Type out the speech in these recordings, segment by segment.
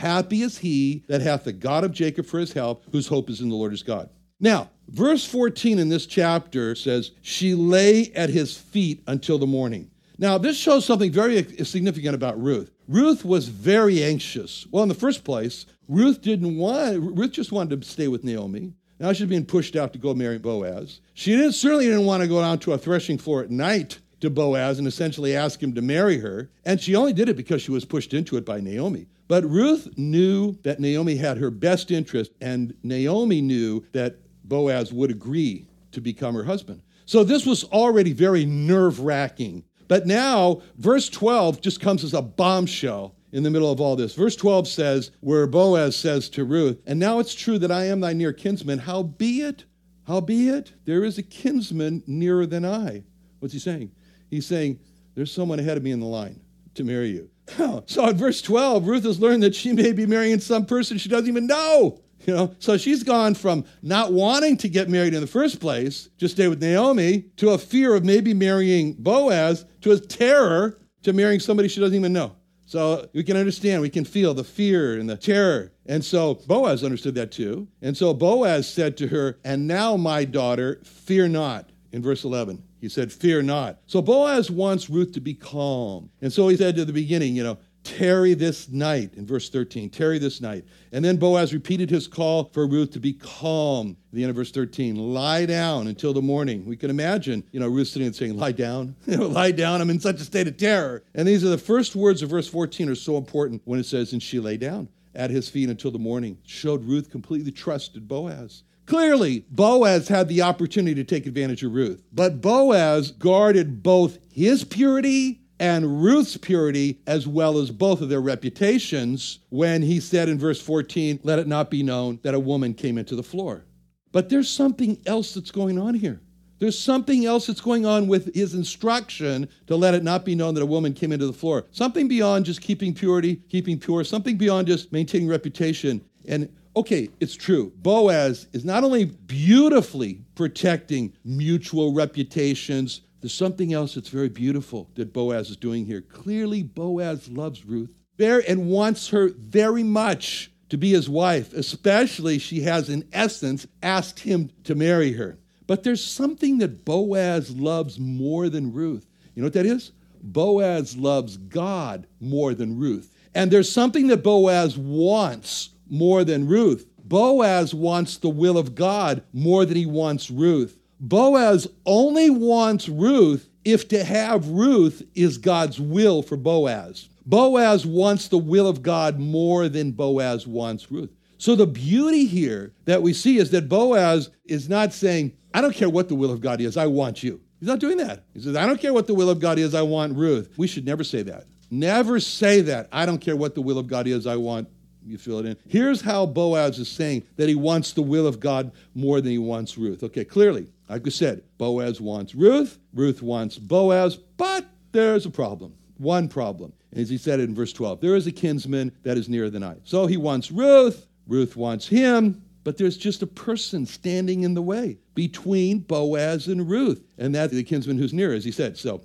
Happy is he that hath the God of Jacob for his help, whose hope is in the Lord his God. Now, verse 14 in this chapter says, She lay at his feet until the morning. Now, this shows something very significant about Ruth. Ruth was very anxious. Well, in the first place, Ruth didn't want, Ruth just wanted to stay with Naomi. Now she's being pushed out to go marry Boaz. She didn't, certainly didn't want to go down to a threshing floor at night to Boaz and essentially ask him to marry her. And she only did it because she was pushed into it by Naomi. But Ruth knew that Naomi had her best interest, and Naomi knew that Boaz would agree to become her husband. So this was already very nerve wracking. But now, verse 12 just comes as a bombshell in the middle of all this. Verse 12 says, where Boaz says to Ruth, And now it's true that I am thy near kinsman, how be howbeit, howbeit, there is a kinsman nearer than I. What's he saying? He's saying, There's someone ahead of me in the line to marry you. So in verse 12, Ruth has learned that she may be marrying some person she doesn't even know. You know, so she's gone from not wanting to get married in the first place, just stay with Naomi, to a fear of maybe marrying Boaz, to a terror to marrying somebody she doesn't even know. So we can understand, we can feel the fear and the terror. And so Boaz understood that too. And so Boaz said to her, And now, my daughter, fear not, in verse 11. He said, Fear not. So Boaz wants Ruth to be calm. And so he said to the beginning, you know, tarry this night, in verse 13, tarry this night. And then Boaz repeated his call for Ruth to be calm. At the end of verse 13, lie down until the morning. We can imagine, you know, Ruth sitting and saying, lie down, lie down, I'm in such a state of terror. And these are the first words of verse 14 are so important when it says, and she lay down at his feet until the morning. Showed Ruth completely trusted Boaz. Clearly, Boaz had the opportunity to take advantage of Ruth, but Boaz guarded both his purity and Ruth's purity, as well as both of their reputations, when he said in verse 14, Let it not be known that a woman came into the floor. But there's something else that's going on here. There's something else that's going on with his instruction to let it not be known that a woman came into the floor. Something beyond just keeping purity, keeping pure, something beyond just maintaining reputation. And okay, it's true. Boaz is not only beautifully protecting mutual reputations, there's something else that's very beautiful that Boaz is doing here. Clearly, Boaz loves Ruth and wants her very much to be his wife, especially she has, in essence, asked him to marry her. But there's something that Boaz loves more than Ruth. You know what that is? Boaz loves God more than Ruth. And there's something that Boaz wants more than Ruth. Boaz wants the will of God more than he wants Ruth. Boaz only wants Ruth if to have Ruth is God's will for Boaz. Boaz wants the will of God more than Boaz wants Ruth. So the beauty here that we see is that Boaz is not saying, I don't care what the will of God is, I want you. He's not doing that. He says, I don't care what the will of God is, I want Ruth. We should never say that. Never say that. I don't care what the will of God is, I want you fill it in. Here's how Boaz is saying that he wants the will of God more than he wants Ruth. Okay, clearly, like I said, Boaz wants Ruth, Ruth wants Boaz, but there's a problem. One problem. And as he said in verse 12, there is a kinsman that is nearer than I. So he wants Ruth, Ruth wants him, but there's just a person standing in the way between Boaz and Ruth. And that's the kinsman who's near, as he said. So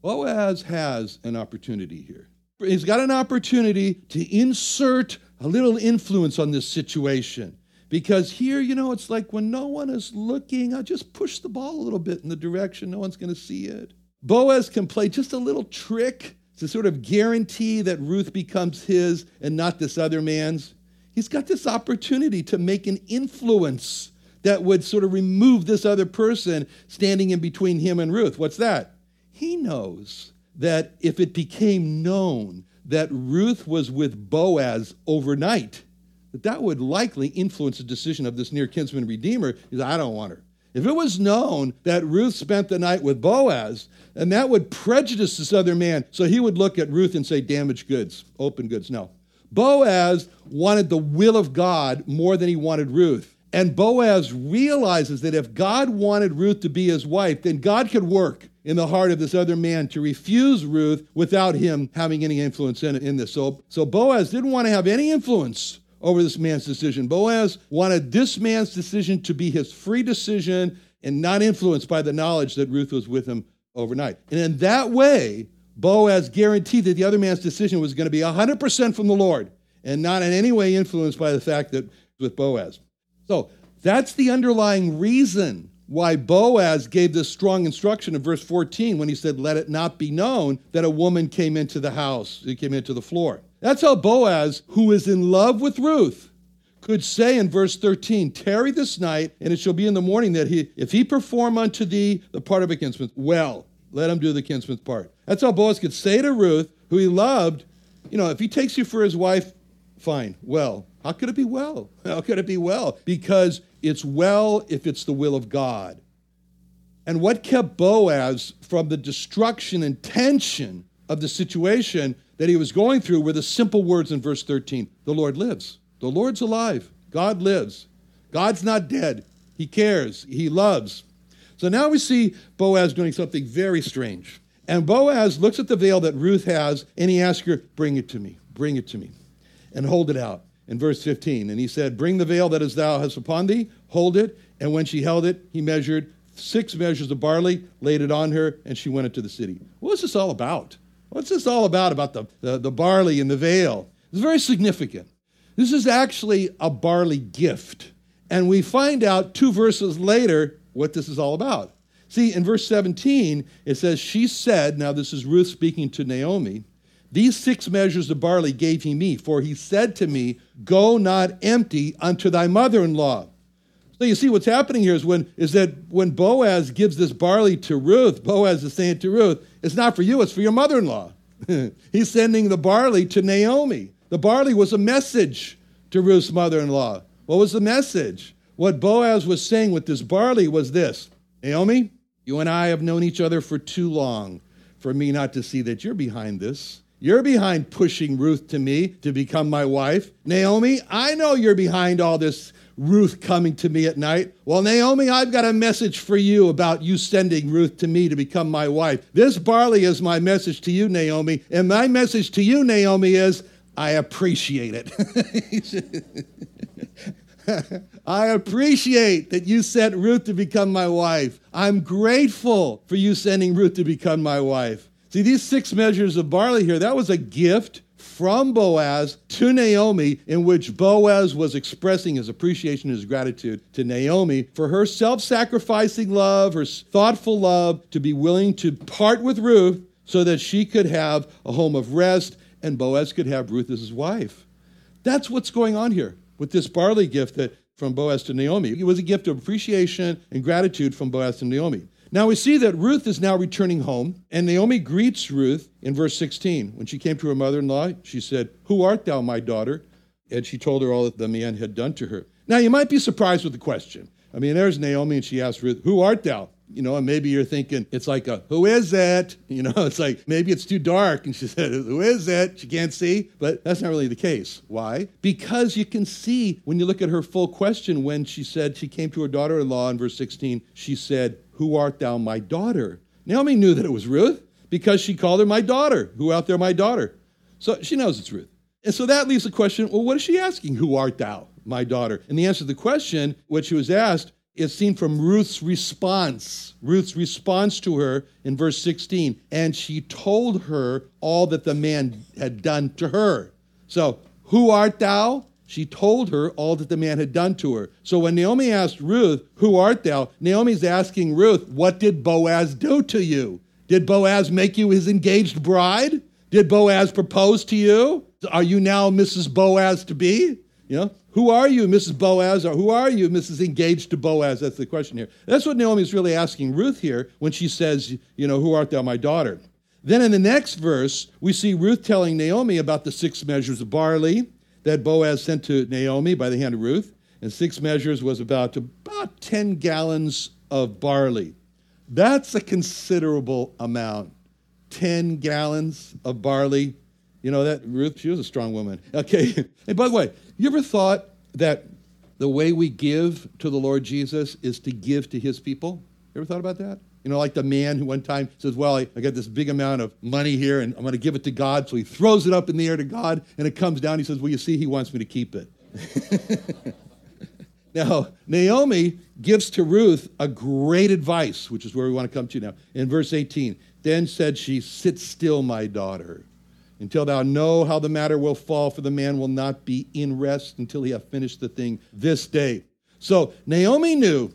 Boaz has an opportunity here he's got an opportunity to insert a little influence on this situation. Because here, you know, it's like when no one is looking, I just push the ball a little bit in the direction no one's going to see it. Boaz can play just a little trick to sort of guarantee that Ruth becomes his and not this other man's. he's got this opportunity to make an influence that would sort of remove this other person standing in between him and Ruth. What's that? He knows that if it became known that Ruth was with Boaz overnight, that that would likely influence the decision of this near kinsman redeemer. He said, I don't want her. If it was known that Ruth spent the night with Boaz, and that would prejudice this other man, so he would look at Ruth and say, damaged goods, open goods. No. Boaz wanted the will of God more than he wanted Ruth. And Boaz realizes that if God wanted Ruth to be his wife, then God could work in the heart of this other man to refuse Ruth without him having any influence in, in this. So, so Boaz didn't want to have any influence over this man's decision. Boaz wanted this man's decision to be his free decision and not influenced by the knowledge that Ruth was with him overnight. And in that way, Boaz guaranteed that the other man's decision was going to be 100% from the Lord and not in any way influenced by the fact that with Boaz. So that's the underlying reason why Boaz gave this strong instruction in verse 14 when he said, Let it not be known that a woman came into the house, he came into the floor. That's how Boaz, who is in love with Ruth, could say in verse 13, Tarry this night, and it shall be in the morning that he, if he perform unto thee the part of a kinsman, well, let him do the kinsman's part. That's how Boaz could say to Ruth, who he loved, you know, if he takes you for his wife, fine, well. How could it be well? How could it be well? Because it's well if it's the will of God. And what kept Boaz from the destruction and tension of the situation that he was going through were the simple words in verse 13 The Lord lives. The Lord's alive. God lives. God's not dead. He cares. He loves. So now we see Boaz doing something very strange. And Boaz looks at the veil that Ruth has and he asks her, Bring it to me. Bring it to me. And hold it out in verse 15. And he said, Bring the veil that is thou hast upon thee, hold it. And when she held it, he measured six measures of barley, laid it on her, and she went into the city. What's this all about? What's this all about, about the, the, the barley and the veil? It's very significant. This is actually a barley gift. And we find out two verses later what this is all about. See, in verse 17, it says, She said, now this is Ruth speaking to Naomi, these six measures of barley gave he me, for he said to me, Go not empty unto thy mother in law. So you see what's happening here is when is that when Boaz gives this barley to Ruth, Boaz is saying to Ruth, It's not for you, it's for your mother-in-law. He's sending the barley to Naomi. The barley was a message to Ruth's mother-in-law. What was the message? What Boaz was saying with this barley was this Naomi, you and I have known each other for too long for me not to see that you're behind this. You're behind pushing Ruth to me to become my wife. Naomi, I know you're behind all this Ruth coming to me at night. Well, Naomi, I've got a message for you about you sending Ruth to me to become my wife. This barley is my message to you, Naomi. And my message to you, Naomi, is I appreciate it. I appreciate that you sent Ruth to become my wife. I'm grateful for you sending Ruth to become my wife. See, these six measures of barley here, that was a gift from Boaz to Naomi, in which Boaz was expressing his appreciation and his gratitude to Naomi for her self sacrificing love, her thoughtful love, to be willing to part with Ruth so that she could have a home of rest and Boaz could have Ruth as his wife. That's what's going on here with this barley gift that from Boaz to Naomi. It was a gift of appreciation and gratitude from Boaz to Naomi. Now we see that Ruth is now returning home, and Naomi greets Ruth in verse 16. When she came to her mother in law, she said, Who art thou, my daughter? And she told her all that the man had done to her. Now you might be surprised with the question. I mean, there's Naomi, and she asked Ruth, Who art thou? You know, and maybe you're thinking it's like a who is it? You know, it's like maybe it's too dark. And she said, Who is it? She can't see. But that's not really the case. Why? Because you can see when you look at her full question when she said she came to her daughter in law in verse 16, she said, who art thou, my daughter? Naomi knew that it was Ruth because she called her my daughter. Who out there, my daughter? So she knows it's Ruth. And so that leaves the question well, what is she asking? Who art thou, my daughter? And the answer to the question, which she was asked, is seen from Ruth's response. Ruth's response to her in verse 16. And she told her all that the man had done to her. So, who art thou? She told her all that the man had done to her. So when Naomi asked Ruth, Who art thou? Naomi's asking Ruth, What did Boaz do to you? Did Boaz make you his engaged bride? Did Boaz propose to you? Are you now Mrs. Boaz to be? You know, who are you, Mrs. Boaz, or who are you, Mrs. Engaged to Boaz? That's the question here. That's what Naomi is really asking Ruth here when she says, you know, who art thou, my daughter? Then in the next verse, we see Ruth telling Naomi about the six measures of barley that Boaz sent to Naomi by the hand of Ruth. And six measures was about, about 10 gallons of barley. That's a considerable amount. 10 gallons of barley. You know that Ruth, she was a strong woman. Okay. And by the way, you ever thought that the way we give to the Lord Jesus is to give to his people? You ever thought about that? You know, like the man who one time says, Well, I, I got this big amount of money here and I'm going to give it to God. So he throws it up in the air to God and it comes down. He says, Well, you see, he wants me to keep it. now, Naomi gives to Ruth a great advice, which is where we want to come to now. In verse 18, then said she, Sit still, my daughter, until thou know how the matter will fall, for the man will not be in rest until he have finished the thing this day. So Naomi knew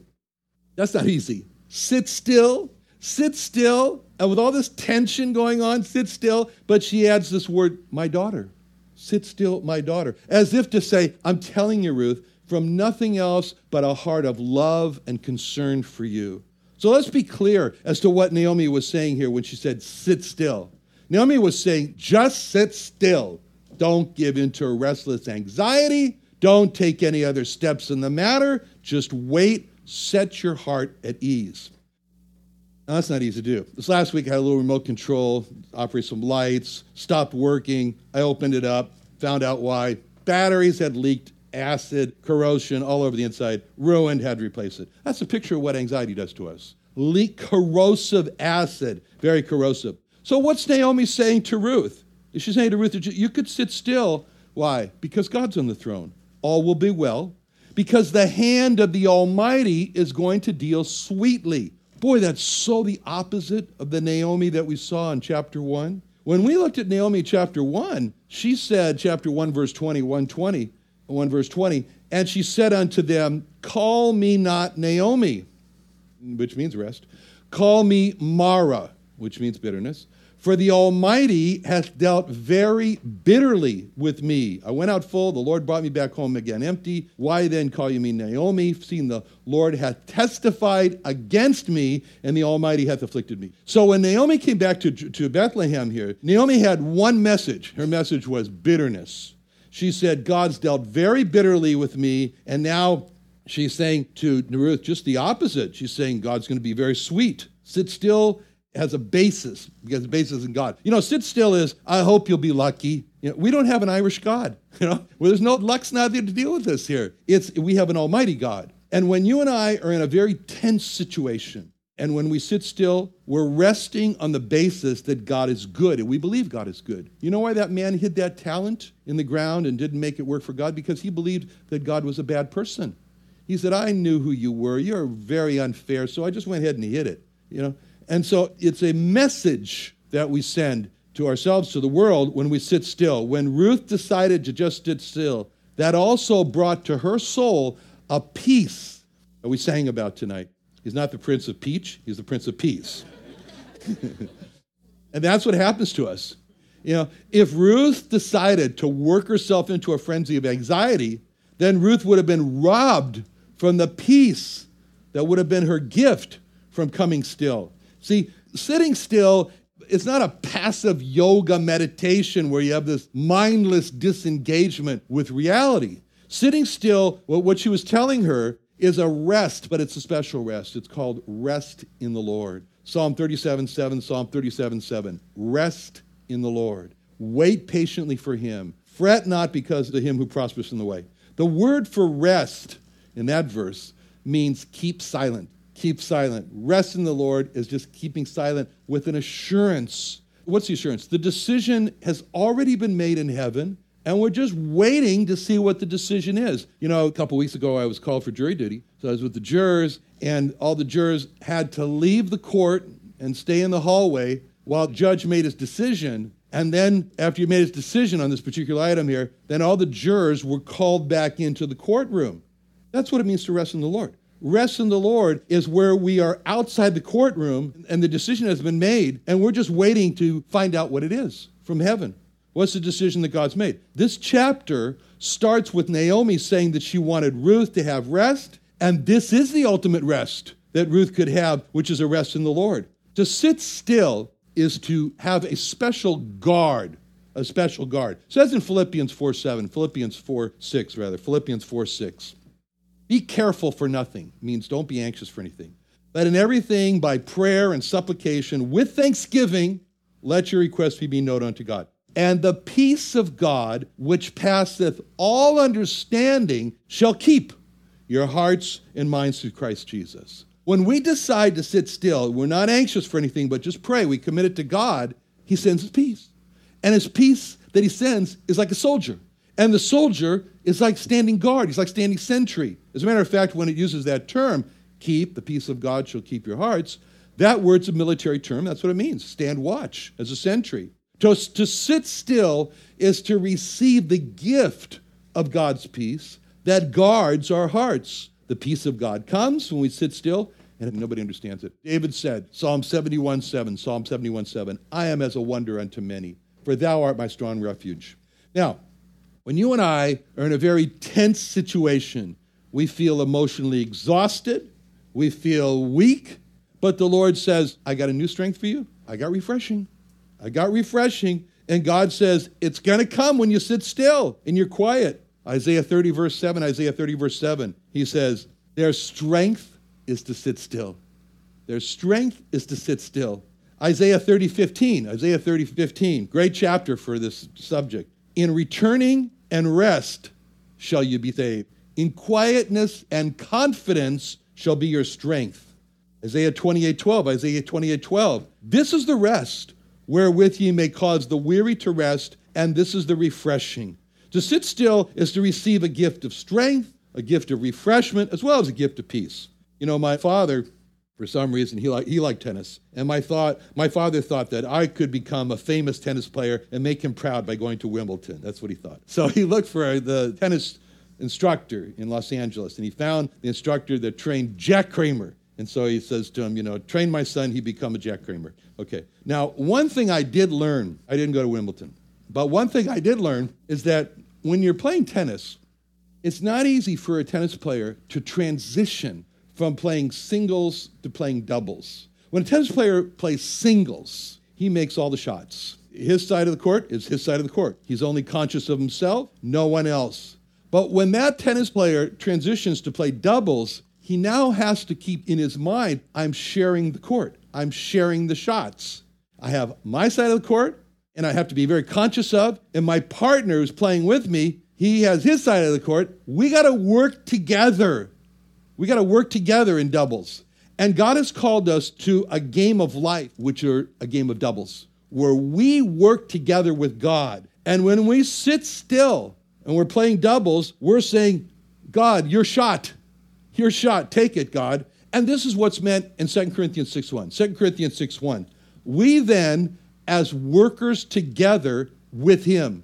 that's not easy sit still, sit still. And with all this tension going on, sit still. But she adds this word, my daughter. Sit still, my daughter. As if to say, I'm telling you, Ruth, from nothing else but a heart of love and concern for you. So let's be clear as to what Naomi was saying here when she said, sit still. Naomi was saying, just sit still. Don't give in to a restless anxiety. Don't take any other steps in the matter. Just wait set your heart at ease. Now, that's not easy to do. This last week, I had a little remote control, operate some lights, stopped working. I opened it up, found out why. Batteries had leaked acid, corrosion all over the inside, ruined, had to replace it. That's a picture of what anxiety does to us. Leak corrosive acid, very corrosive. So, what's Naomi saying to Ruth? She's saying to Ruth, you could sit still. Why? Because God's on the throne. All will be well because the hand of the Almighty is going to deal sweetly. Boy, that's so the opposite of the Naomi that we saw in chapter 1. When we looked at Naomi chapter 1, she said, chapter 1, verse 20, 120, 1 verse 20, and she said unto them, Call me not Naomi, which means rest. Call me Mara, which means bitterness. For the Almighty hath dealt very bitterly with me. I went out full, the Lord brought me back home again empty. Why then call you me Naomi, seeing the Lord hath testified against me, and the Almighty hath afflicted me? So when Naomi came back to, to Bethlehem here, Naomi had one message. Her message was bitterness. She said, God's dealt very bitterly with me, and now she's saying to Ruth just the opposite. She's saying God's going to be very sweet. Sit still has a basis because the basis in God. You know, sit still is I hope you'll be lucky. You know, we don't have an Irish God. You know, well, there's no luck's not there to deal with this here. It's we have an Almighty God. And when you and I are in a very tense situation, and when we sit still, we're resting on the basis that God is good, and we believe God is good. You know why that man hid that talent in the ground and didn't make it work for God? Because he believed that God was a bad person. He said, I knew who you were. You're very unfair, so I just went ahead and hid it. You know, and so it's a message that we send to ourselves, to the world, when we sit still. When Ruth decided to just sit still, that also brought to her soul a peace that we sang about tonight. He's not the Prince of Peach, he's the Prince of Peace. and that's what happens to us. You know, if Ruth decided to work herself into a frenzy of anxiety, then Ruth would have been robbed from the peace that would have been her gift from coming still. See, sitting still it's not a passive yoga meditation where you have this mindless disengagement with reality. Sitting still, what she was telling her is a rest, but it's a special rest. It's called rest in the Lord. Psalm 37 7, Psalm 37 7. Rest in the Lord. Wait patiently for him. Fret not because of him who prospers in the way. The word for rest in that verse means keep silent keep silent. Rest in the Lord is just keeping silent with an assurance. What's the assurance? The decision has already been made in heaven, and we're just waiting to see what the decision is. You know, a couple weeks ago, I was called for jury duty. So I was with the jurors, and all the jurors had to leave the court and stay in the hallway while the judge made his decision. And then, after he made his decision on this particular item here, then all the jurors were called back into the courtroom. That's what it means to rest in the Lord. Rest in the Lord is where we are outside the courtroom and the decision has been made, and we're just waiting to find out what it is from heaven. What's the decision that God's made? This chapter starts with Naomi saying that she wanted Ruth to have rest, and this is the ultimate rest that Ruth could have, which is a rest in the Lord. To sit still is to have a special guard, a special guard. Says in Philippians 4 7, Philippians 4 6, rather, Philippians 4 6. Be careful for nothing, means don't be anxious for anything. But in everything, by prayer and supplication, with thanksgiving, let your requests be known unto God. And the peace of God, which passeth all understanding, shall keep your hearts and minds through Christ Jesus. When we decide to sit still, we're not anxious for anything, but just pray, we commit it to God, He sends His peace. And His peace that He sends is like a soldier. And the soldier is like standing guard, he's like standing sentry. As a matter of fact, when it uses that term, keep, the peace of God shall keep your hearts, that word's a military term. That's what it means stand watch as a sentry. To, to sit still is to receive the gift of God's peace that guards our hearts. The peace of God comes when we sit still, and nobody understands it. David said, Psalm 71 7, Psalm 71 7, I am as a wonder unto many, for thou art my strong refuge. Now, when you and I are in a very tense situation, we feel emotionally exhausted, we feel weak, but the Lord says, I got a new strength for you. I got refreshing. I got refreshing. And God says, It's going to come when you sit still and you're quiet. Isaiah 30, verse 7, Isaiah 30, verse 7, he says, Their strength is to sit still. Their strength is to sit still. Isaiah 30, 15, Isaiah 30, 15, great chapter for this subject. In returning and rest shall you be saved. In quietness and confidence shall be your strength. Isaiah 28, 12, Isaiah 28, 12. This is the rest wherewith ye may cause the weary to rest, and this is the refreshing. To sit still is to receive a gift of strength, a gift of refreshment, as well as a gift of peace. You know, my father, for some reason, he, liked, he liked tennis. And my, thought, my father thought that I could become a famous tennis player and make him proud by going to Wimbledon. That's what he thought. So he looked for the tennis instructor in Los Angeles, and he found the instructor that trained Jack Kramer. And so he says to him, you know, train my son, he become a Jack Kramer. Okay. Now, one thing I did learn, I didn't go to Wimbledon, but one thing I did learn is that when you're playing tennis, it's not easy for a tennis player to transition from playing singles to playing doubles. When a tennis player plays singles, he makes all the shots. His side of the court is his side of the court. He's only conscious of himself, no one else. But when that tennis player transitions to play doubles, he now has to keep in his mind I'm sharing the court, I'm sharing the shots. I have my side of the court, and I have to be very conscious of, and my partner who's playing with me, he has his side of the court. We got to work together. We got to work together in doubles. And God has called us to a game of life, which are a game of doubles, where we work together with God. And when we sit still and we're playing doubles, we're saying, God, your shot. Your shot. Take it, God. And this is what's meant in 2 Corinthians 6 1. 2 Corinthians 6 1. We then, as workers together with him.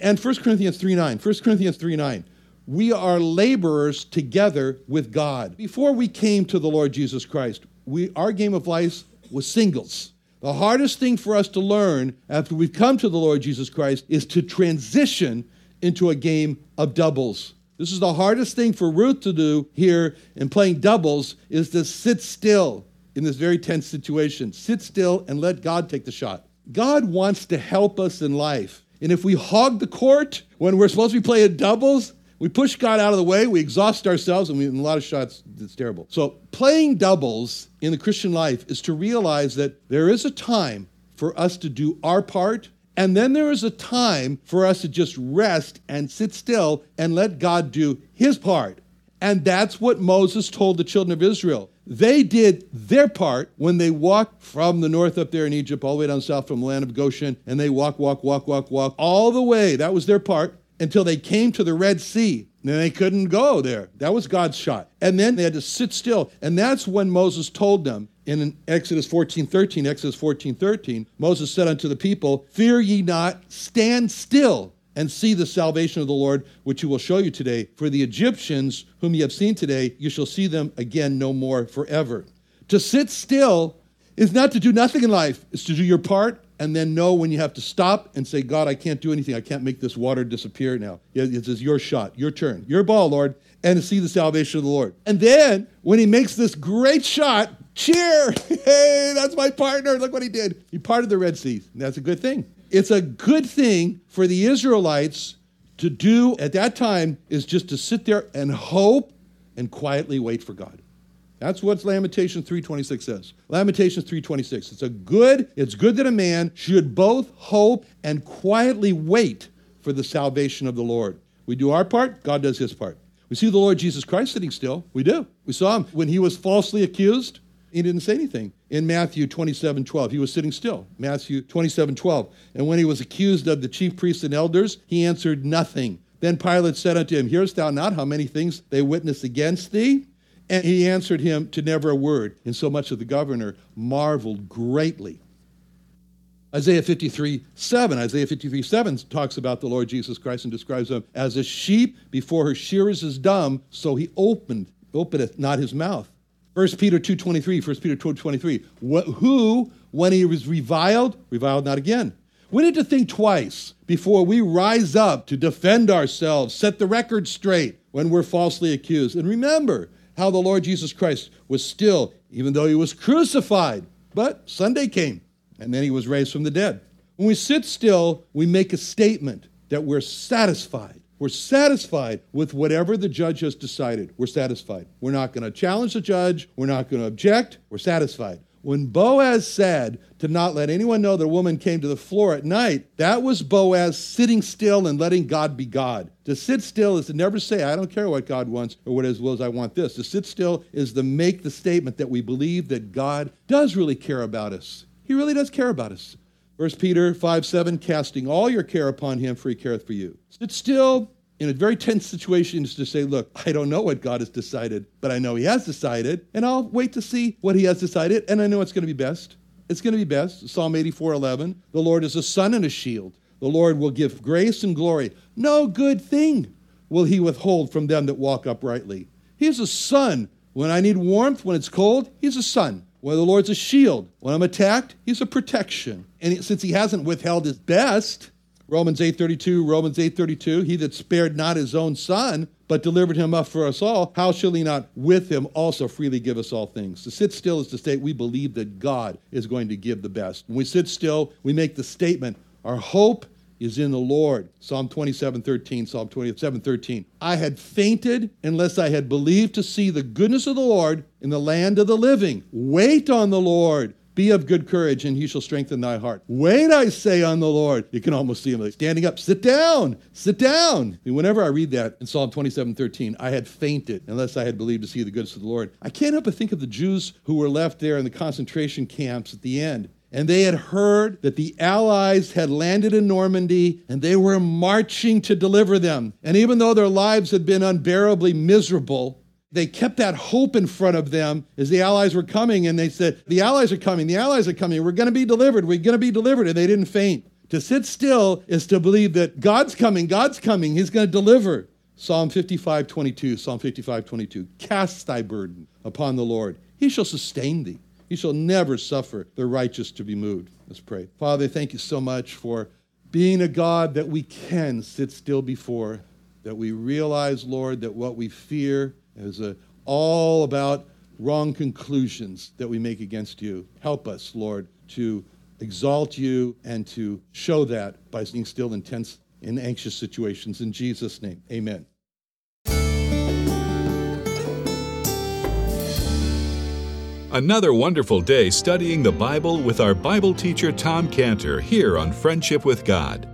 And 1 Corinthians 3 9. 1 Corinthians 3 9. We are laborers together with God. Before we came to the Lord Jesus Christ, we, our game of life was singles. The hardest thing for us to learn after we've come to the Lord Jesus Christ is to transition into a game of doubles. This is the hardest thing for Ruth to do here in playing doubles is to sit still in this very tense situation. Sit still and let God take the shot. God wants to help us in life. And if we hog the court when we're supposed to be playing doubles, we push God out of the way, we exhaust ourselves, and we, in a lot of shots, it's terrible. So, playing doubles in the Christian life is to realize that there is a time for us to do our part and then there is a time for us to just rest and sit still and let God do his part. And that's what Moses told the children of Israel. They did their part when they walked from the north up there in Egypt all the way down south from the land of Goshen, and they walk, walk, walk, walk, walk all the way. That was their part until they came to the Red Sea. And they couldn't go there. That was God's shot. And then they had to sit still. And that's when Moses told them in Exodus 14 13, Exodus 14 13, Moses said unto the people, Fear ye not, stand still and see the salvation of the Lord, which he will show you today. For the Egyptians, whom ye have seen today, you shall see them again no more forever. To sit still is not to do nothing in life, it's to do your part and then know when you have to stop and say, God, I can't do anything. I can't make this water disappear now. It says, Your shot, your turn, your ball, Lord, and to see the salvation of the Lord. And then when he makes this great shot, cheer. hey, that's my partner. Look what he did. He parted the Red Sea. That's a good thing. It's a good thing for the Israelites to do at that time is just to sit there and hope and quietly wait for God. That's what Lamentations 3:26 says. Lamentations 3:26. It's a good, it's good that a man should both hope and quietly wait for the salvation of the Lord. We do our part, God does his part. We see the Lord Jesus Christ sitting still. We do. We saw him when he was falsely accused. He didn't say anything. In Matthew 27 12, he was sitting still. Matthew 27 12. And when he was accused of the chief priests and elders, he answered nothing. Then Pilate said unto him, Hearest thou not how many things they witness against thee? And he answered him to never a word, and so much that the governor marveled greatly. Isaiah 53 7. Isaiah 53 7 talks about the Lord Jesus Christ and describes him as a sheep before her shearers is dumb, so he opened, openeth not his mouth. 1 Peter 2.23, 1 Peter 2.23, who, when he was reviled, reviled not again. We need to think twice before we rise up to defend ourselves, set the record straight when we're falsely accused. And remember how the Lord Jesus Christ was still, even though he was crucified, but Sunday came and then he was raised from the dead. When we sit still, we make a statement that we're satisfied we're satisfied with whatever the judge has decided. We're satisfied. We're not going to challenge the judge. We're not going to object. We're satisfied. When Boaz said to not let anyone know the woman came to the floor at night, that was Boaz sitting still and letting God be God. To sit still is to never say, I don't care what God wants or what his will is, I want this. To sit still is to make the statement that we believe that God does really care about us. He really does care about us. 1 Peter 5 7, casting all your care upon him, for he careth for you. Sit still in a very tense situation is to say, look, I don't know what God has decided, but I know he has decided, and I'll wait to see what he has decided, and I know it's going to be best. It's going to be best. Psalm 84 11, the Lord is a sun and a shield. The Lord will give grace and glory. No good thing will he withhold from them that walk uprightly. He's a sun. When I need warmth, when it's cold, he's a sun. When the Lord's a shield. When I'm attacked, he's a protection. And since he hasn't withheld his best, Romans 8:32, Romans 8:32, he that spared not his own son, but delivered him up for us all, how shall he not with him also freely give us all things? To sit still is to state we believe that God is going to give the best. When we sit still, we make the statement, our hope is in the Lord. Psalm 27, 13, Psalm 27, 13. I had fainted unless I had believed to see the goodness of the Lord in the land of the living. Wait on the Lord. Be of good courage, and he shall strengthen thy heart. Wait, I say, on the Lord. You can almost see him like standing up. Sit down. Sit down. And whenever I read that in Psalm 27, 13, I had fainted unless I had believed to see the goodness of the Lord. I can't help but think of the Jews who were left there in the concentration camps at the end and they had heard that the Allies had landed in Normandy and they were marching to deliver them. And even though their lives had been unbearably miserable, they kept that hope in front of them as the Allies were coming. And they said, The Allies are coming, the Allies are coming, we're going to be delivered, we're going to be delivered. And they didn't faint. To sit still is to believe that God's coming, God's coming, He's going to deliver. Psalm 55 22, Psalm 55 22. Cast thy burden upon the Lord, He shall sustain thee. He shall never suffer the righteous to be moved. Let's pray. Father, thank you so much for being a God that we can sit still before, that we realize, Lord, that what we fear is a, all about wrong conclusions that we make against you. Help us, Lord, to exalt you and to show that by being still in tense and anxious situations. In Jesus' name, amen. Another wonderful day studying the Bible with our Bible teacher Tom Cantor here on Friendship with God.